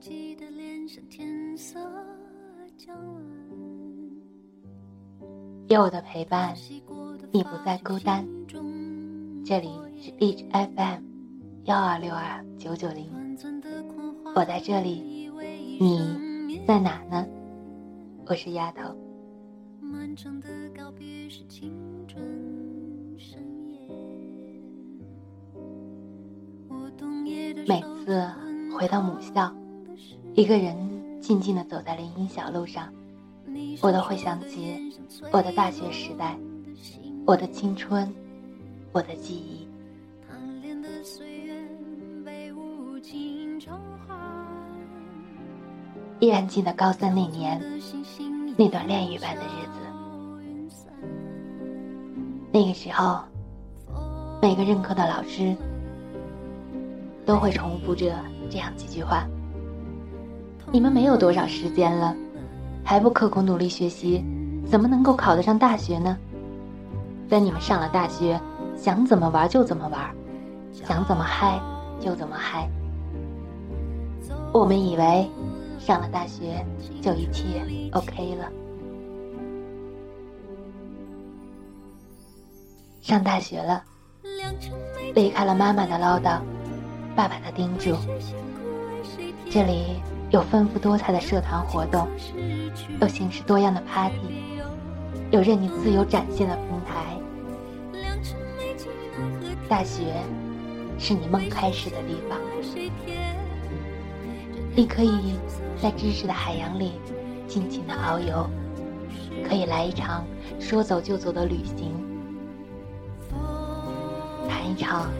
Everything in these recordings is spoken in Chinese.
记得脸上天色将晚，有我的陪伴，你不再孤单。这里是 H FM 幺二六二九九零，我在这里，你在哪呢？我是丫头。漫长的告别是青春深夜，我冬夜的每次回到母校，一个人静静地走在林荫小路上，我都会想起我的大学时代，我的青春，我的记忆。贪恋的岁月被无情偿还，依然记得高三那年那段炼狱般的日子。那个时候，每个任课的老师都会重复着这样几句话：“你们没有多少时间了，还不刻苦努力学习，怎么能够考得上大学呢？等你们上了大学，想怎么玩就怎么玩，想怎么嗨就怎么嗨。”我们以为上了大学就一切 OK 了。上大学了，离开了妈妈的唠叨，爸爸的叮嘱。这里有丰富多彩的社团活动，有形式多样的 party，有任你自由展现的平台。大学是你梦开始的地方，你可以在知识的海洋里尽情的遨游，可以来一场说走就走的旅行。谈一场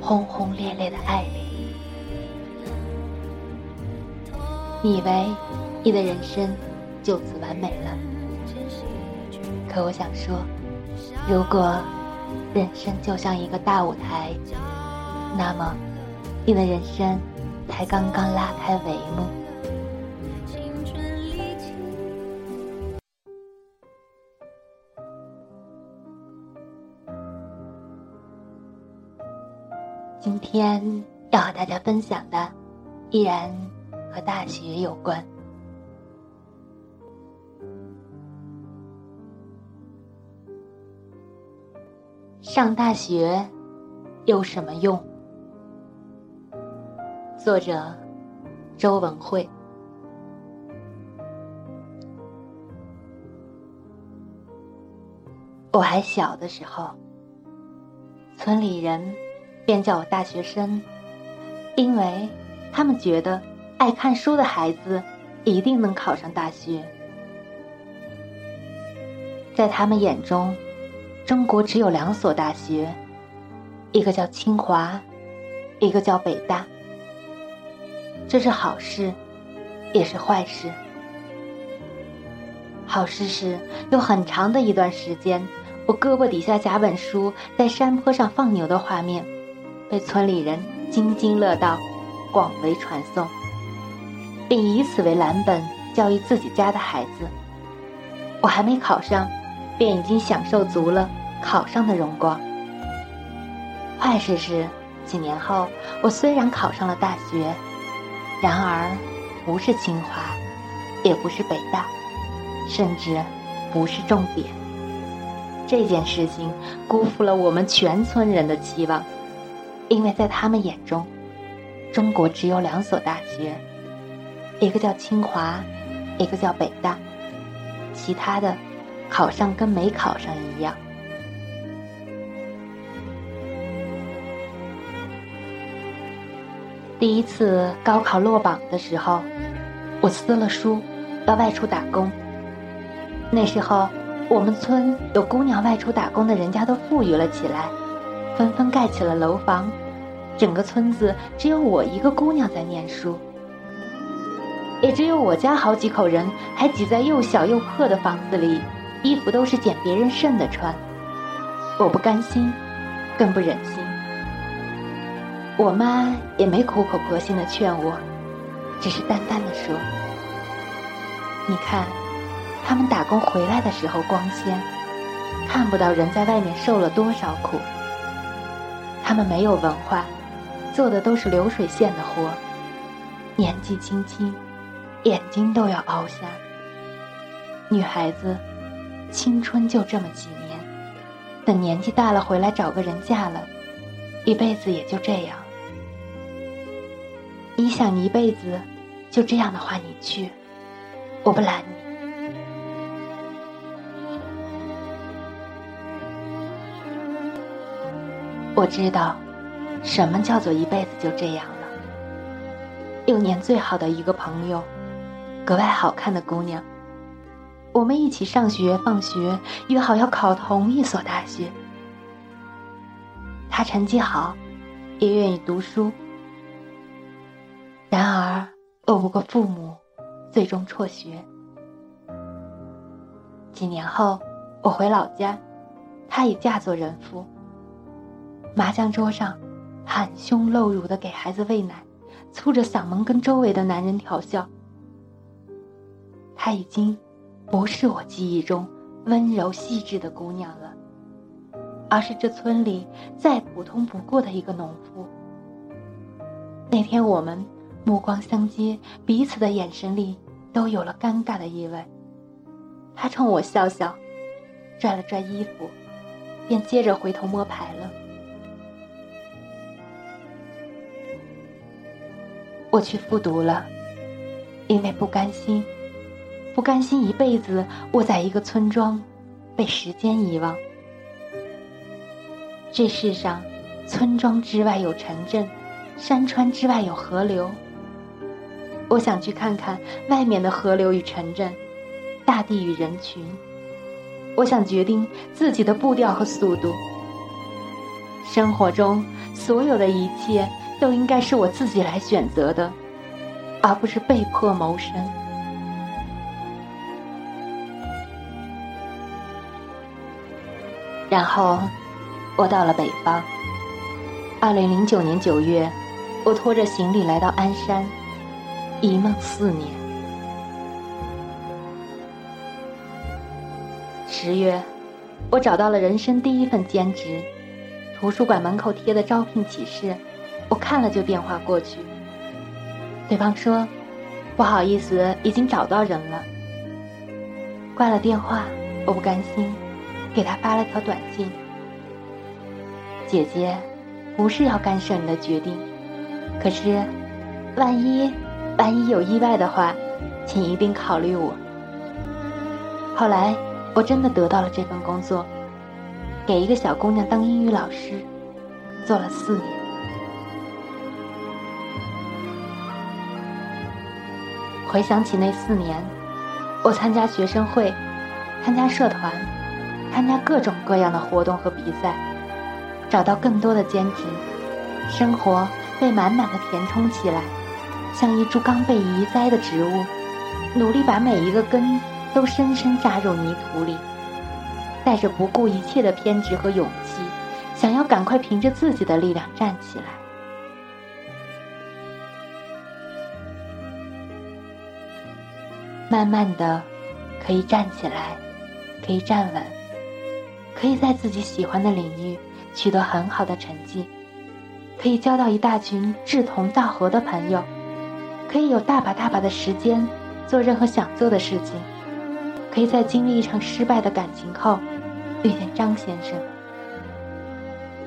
轰轰烈烈的爱恋。你以为你的人生就此完美了？可我想说，如果人生就像一个大舞台，那么你的人生才刚刚拉开帷幕。今天要和大家分享的，依然和大学有关。上大学有什么用？作者周文慧。我还小的时候，村里人便叫我大学生，因为他们觉得爱看书的孩子一定能考上大学。在他们眼中，中国只有两所大学，一个叫清华，一个叫北大。这是好事，也是坏事。好事是有很长的一段时间，我胳膊底下夹本书，在山坡上放牛的画面，被村里人津津乐道，广为传颂，并以此为蓝本教育自己家的孩子。我还没考上，便已经享受足了考上的荣光。坏事是，几年后我虽然考上了大学，然而不是清华，也不是北大，甚至不是重点。这件事情辜负了我们全村人的期望，因为在他们眼中，中国只有两所大学，一个叫清华，一个叫北大，其他的考上跟没考上一样。第一次高考落榜的时候，我撕了书，要外出打工。那时候，我们村有姑娘外出打工的人家都富裕了起来，纷纷盖起了楼房，整个村子只有我一个姑娘在念书，也只有我家好几口人还挤在又小又破的房子里，衣服都是捡别人剩的穿。我不甘心，更不忍心。我妈也没苦口婆心的劝我，只是淡淡的说：“你看，他们打工回来的时候光鲜，看不到人在外面受了多少苦。他们没有文化，做的都是流水线的活，年纪轻轻，眼睛都要凹下。女孩子，青春就这么几年，等年纪大了回来找个人嫁了，一辈子也就这样。你想一辈子就这样的话，你去，我不拦你。我知道，什么叫做一辈子就这样了。幼年最好的一个朋友，格外好看的姑娘。我们一起上学、放学，约好要考同一所大学。她成绩好，也愿意读书。然而，拗不过父母，最终辍学。几年后，我回老家，她已嫁作人妇。麻将桌上，袒胸露乳的给孩子喂奶，粗着嗓门跟周围的男人调笑。她已经不是我记忆中温柔细致的姑娘了，而是这村里再普通不过的一个农妇。那天我们目光相接，彼此的眼神里都有了尴尬的意味。她冲我笑笑，拽了拽衣服，便接着回头摸牌了。我去复读了，因为不甘心，不甘心一辈子窝在一个村庄，被时间遗忘。这世上，村庄之外有城镇，山川之外有河流。我想去看看外面的河流与城镇，大地与人群。我想决定自己的步调和速度。生活中所有的一切。都应该是我自己来选择的，而不是被迫谋生。然后，我到了北方。二零零九年九月，我拖着行李来到鞍山，一梦四年。十月，我找到了人生第一份兼职，图书馆门口贴的招聘启事。我看了就电话过去，对方说：“不好意思，已经找到人了。”挂了电话，我不甘心，给他发了条短信：“姐姐，不是要干涉你的决定，可是，万一万一有意外的话，请一定考虑我。”后来，我真的得到了这份工作，给一个小姑娘当英语老师，做了四年。回想起那四年，我参加学生会，参加社团，参加各种各样的活动和比赛，找到更多的兼职，生活被满满的填充起来，像一株刚被移栽的植物，努力把每一个根都深深扎入泥土里，带着不顾一切的偏执和勇气，想要赶快凭着自己的力量站起来。慢慢的，可以站起来，可以站稳，可以在自己喜欢的领域取得很好的成绩，可以交到一大群志同道合的朋友，可以有大把大把的时间做任何想做的事情，可以在经历一场失败的感情后遇见张先生。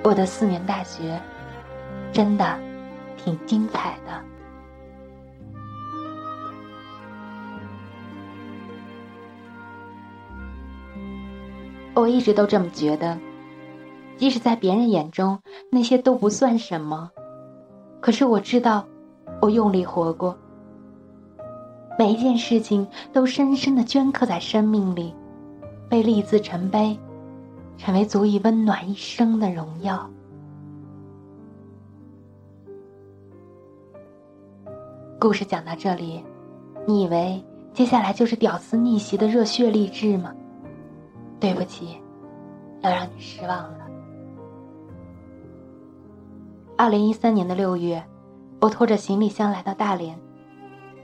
我的四年大学，真的挺精彩的。我一直都这么觉得，即使在别人眼中那些都不算什么，可是我知道，我用力活过，每一件事情都深深的镌刻在生命里，被立字成碑，成为足以温暖一生的荣耀。故事讲到这里，你以为接下来就是屌丝逆袭的热血励志吗？对不起，要让你失望了。二零一三年的六月，我拖着行李箱来到大连，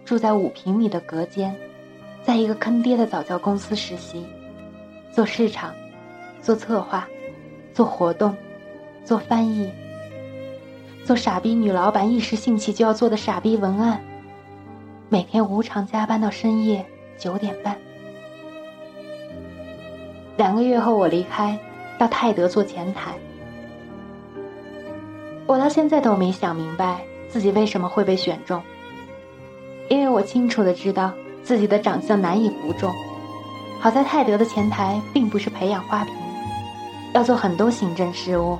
住在五平米的隔间，在一个坑爹的早教公司实习，做市场，做策划，做活动，做翻译，做傻逼女老板一时兴起就要做的傻逼文案，每天无偿加班到深夜九点半。两个月后，我离开，到泰德做前台。我到现在都没想明白自己为什么会被选中，因为我清楚的知道自己的长相难以服众。好在泰德的前台并不是培养花瓶，要做很多行政事务，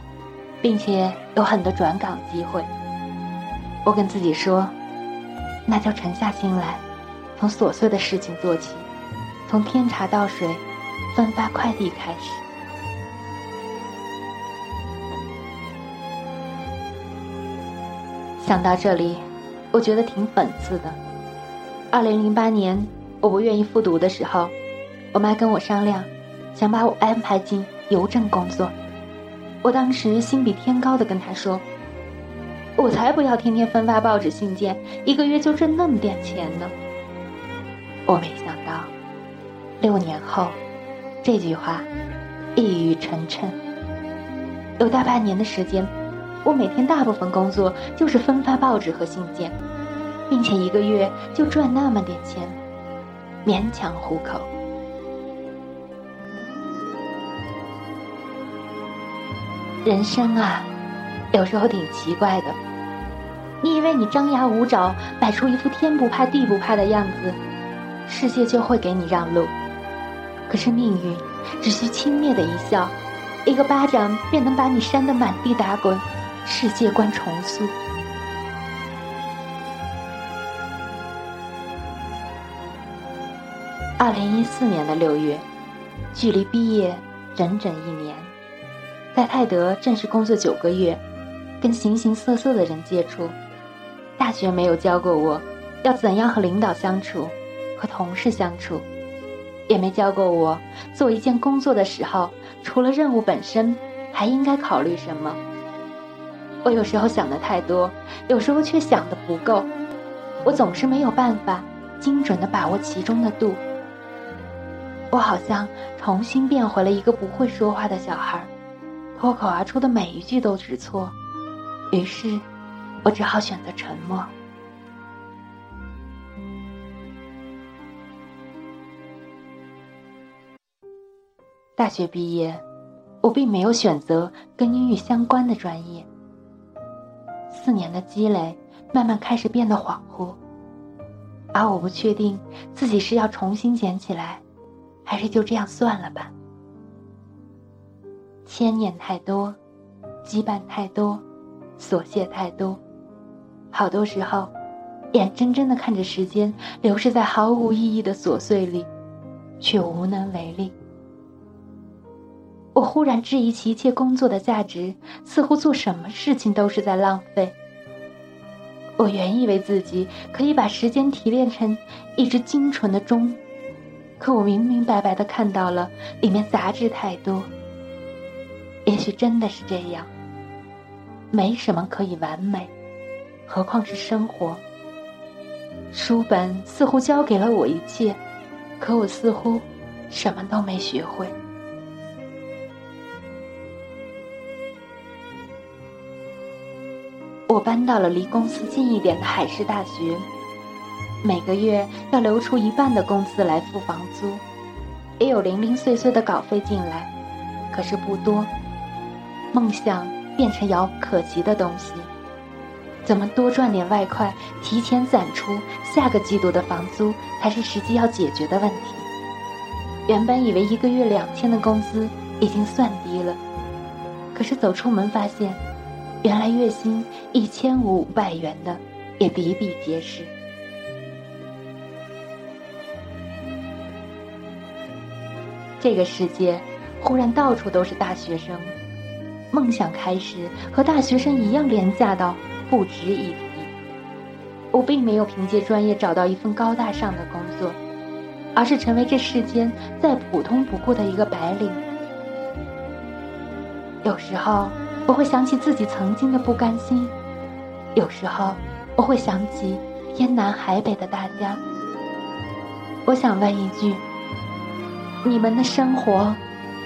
并且有很多转岗机会。我跟自己说，那就沉下心来，从琐碎的事情做起，从添茶倒水、分发快递开始。想到这里，我觉得挺讽刺的。二零零八年，我不愿意复读的时候。我妈跟我商量，想把我安排进邮政工作。我当时心比天高的跟她说：“我才不要天天分发报纸信件，一个月就挣那么点钱呢。”我没想到，六年后，这句话一语成谶。有大半年的时间，我每天大部分工作就是分发报纸和信件，并且一个月就赚那么点钱，勉强糊口。人生啊，有时候挺奇怪的。你以为你张牙舞爪，摆出一副天不怕地不怕的样子，世界就会给你让路。可是命运只需轻蔑的一笑，一个巴掌便能把你扇得满地打滚，世界观重塑。二零一四年的六月，距离毕业整整一年。在泰德正式工作九个月，跟形形色色的人接触，大学没有教过我要怎样和领导相处，和同事相处，也没教过我做一件工作的时候，除了任务本身，还应该考虑什么。我有时候想的太多，有时候却想的不够，我总是没有办法精准的把握其中的度。我好像重新变回了一个不会说话的小孩。脱口而出的每一句都是错，于是，我只好选择沉默。大学毕业，我并没有选择跟英语相关的专业。四年的积累，慢慢开始变得恍惚，而我不确定自己是要重新捡起来，还是就这样算了吧。牵念太多，羁绊太多，琐屑太多，好多时候，眼睁睁的看着时间流逝在毫无意义的琐碎里，却无能为力。我忽然质疑其一切工作的价值，似乎做什么事情都是在浪费。我原以为自己可以把时间提炼成一只精纯的钟，可我明明白白的看到了里面杂质太多。也许真的是这样，没什么可以完美，何况是生活。书本似乎教给了我一切，可我似乎什么都没学会。我搬到了离公司近一点的海事大学，每个月要留出一半的工资来付房租，也有零零碎碎的稿费进来，可是不多。梦想变成遥不可及的东西，怎么多赚点外快，提前攒出下个季度的房租，才是实际要解决的问题。原本以为一个月两千的工资已经算低了，可是走出门发现，原来月薪一千五百元的也比比皆是。这个世界忽然到处都是大学生。梦想开始和大学生一样廉价到不值一提。我并没有凭借专业找到一份高大上的工作，而是成为这世间再普通不过的一个白领。有时候我会想起自己曾经的不甘心，有时候我会想起天南海北的大家。我想问一句：你们的生活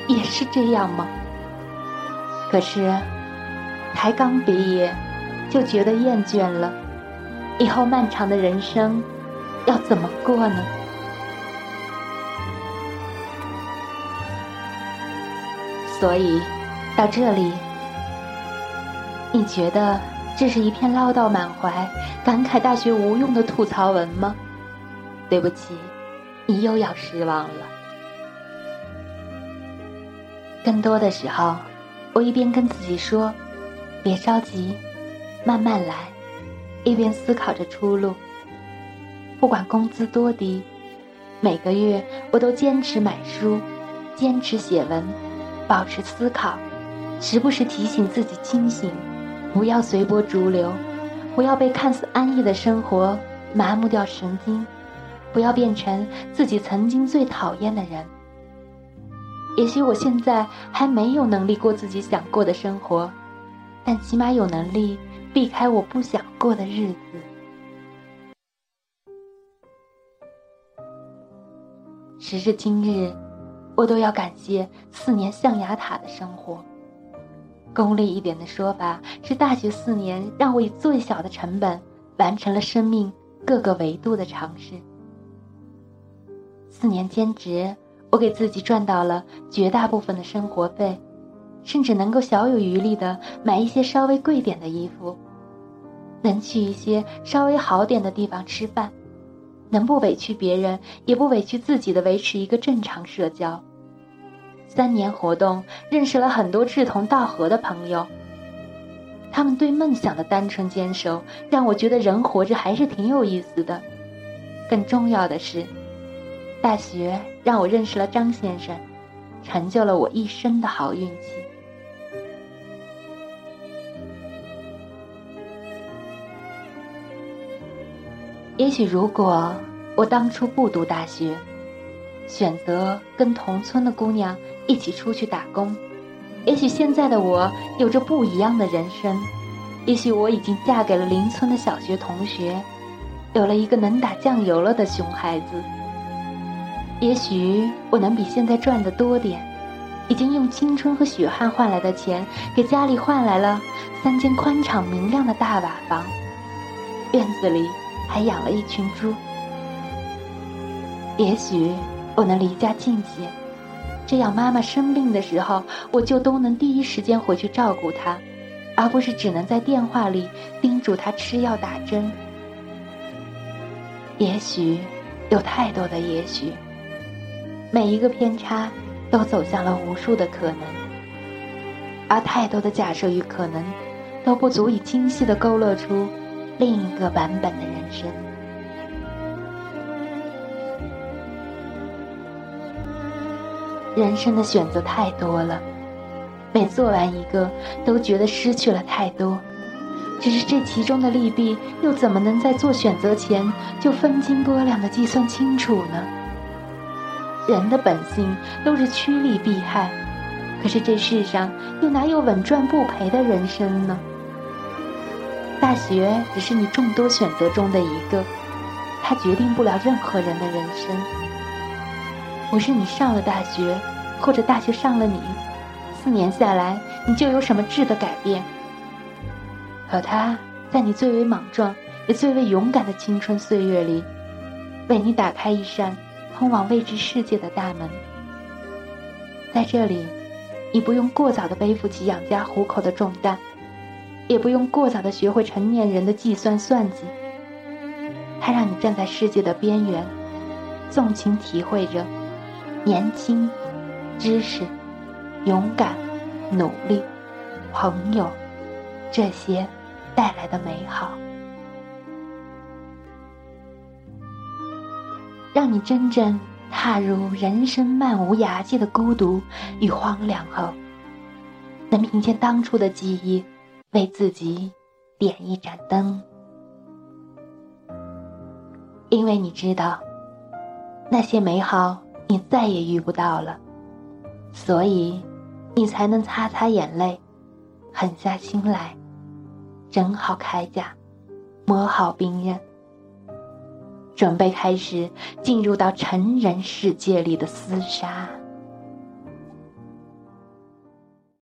也是这样吗？可是，才刚毕业，就觉得厌倦了。以后漫长的人生，要怎么过呢？所以，到这里，你觉得这是一篇唠叨满怀、感慨大学无用的吐槽文吗？对不起，你又要失望了。更多的时候，我一边跟自己说：“别着急，慢慢来”，一边思考着出路。不管工资多低，每个月我都坚持买书，坚持写文。保持思考，时不时提醒自己清醒，不要随波逐流，不要被看似安逸的生活麻木掉神经，不要变成自己曾经最讨厌的人。也许我现在还没有能力过自己想过的生活，但起码有能力避开我不想过的日子。时至今日。我都要感谢四年象牙塔的生活。功利一点的说法是，大学四年让我以最小的成本完成了生命各个维度的尝试。四年兼职，我给自己赚到了绝大部分的生活费，甚至能够小有余力的买一些稍微贵点的衣服，能去一些稍微好点的地方吃饭。能不委屈别人，也不委屈自己的维持一个正常社交。三年活动，认识了很多志同道合的朋友。他们对梦想的单纯坚守，让我觉得人活着还是挺有意思的。更重要的是，大学让我认识了张先生，成就了我一生的好运气。也许，如果我当初不读大学，选择跟同村的姑娘一起出去打工，也许现在的我有着不一样的人生。也许我已经嫁给了邻村的小学同学，有了一个能打酱油了的熊孩子。也许我能比现在赚的多点，已经用青春和血汗换来的钱，给家里换来了三间宽敞明亮的大瓦房，院子里。还养了一群猪。也许我能离家近些，这样妈妈生病的时候，我就都能第一时间回去照顾她，而不是只能在电话里叮嘱她吃药打针。也许有太多的也许，每一个偏差都走向了无数的可能，而太多的假设与可能，都不足以清晰的勾勒出。另一个版本的人生，人生的选择太多了，每做完一个，都觉得失去了太多。只是这其中的利弊，又怎么能在做选择前就分斤拨两的计算清楚呢？人的本性都是趋利避害，可是这世上又哪有稳赚不赔的人生呢？大学只是你众多选择中的一个，它决定不了任何人的人生。不是你上了大学，或者大学上了你，四年下来你就有什么质的改变。可他在你最为莽撞也最为勇敢的青春岁月里，为你打开一扇通往未知世界的大门。在这里，你不用过早的背负起养家糊口的重担。也不用过早的学会成年人的计算算计，他让你站在世界的边缘，纵情体会着年轻、知识、勇敢、努力、朋友这些带来的美好，让你真正踏入人生漫无涯际的孤独与荒凉后，能凭借当初的记忆。为自己点一盏灯，因为你知道，那些美好你再也遇不到了，所以你才能擦擦眼泪，狠下心来，整好铠甲，磨好兵刃，准备开始进入到成人世界里的厮杀。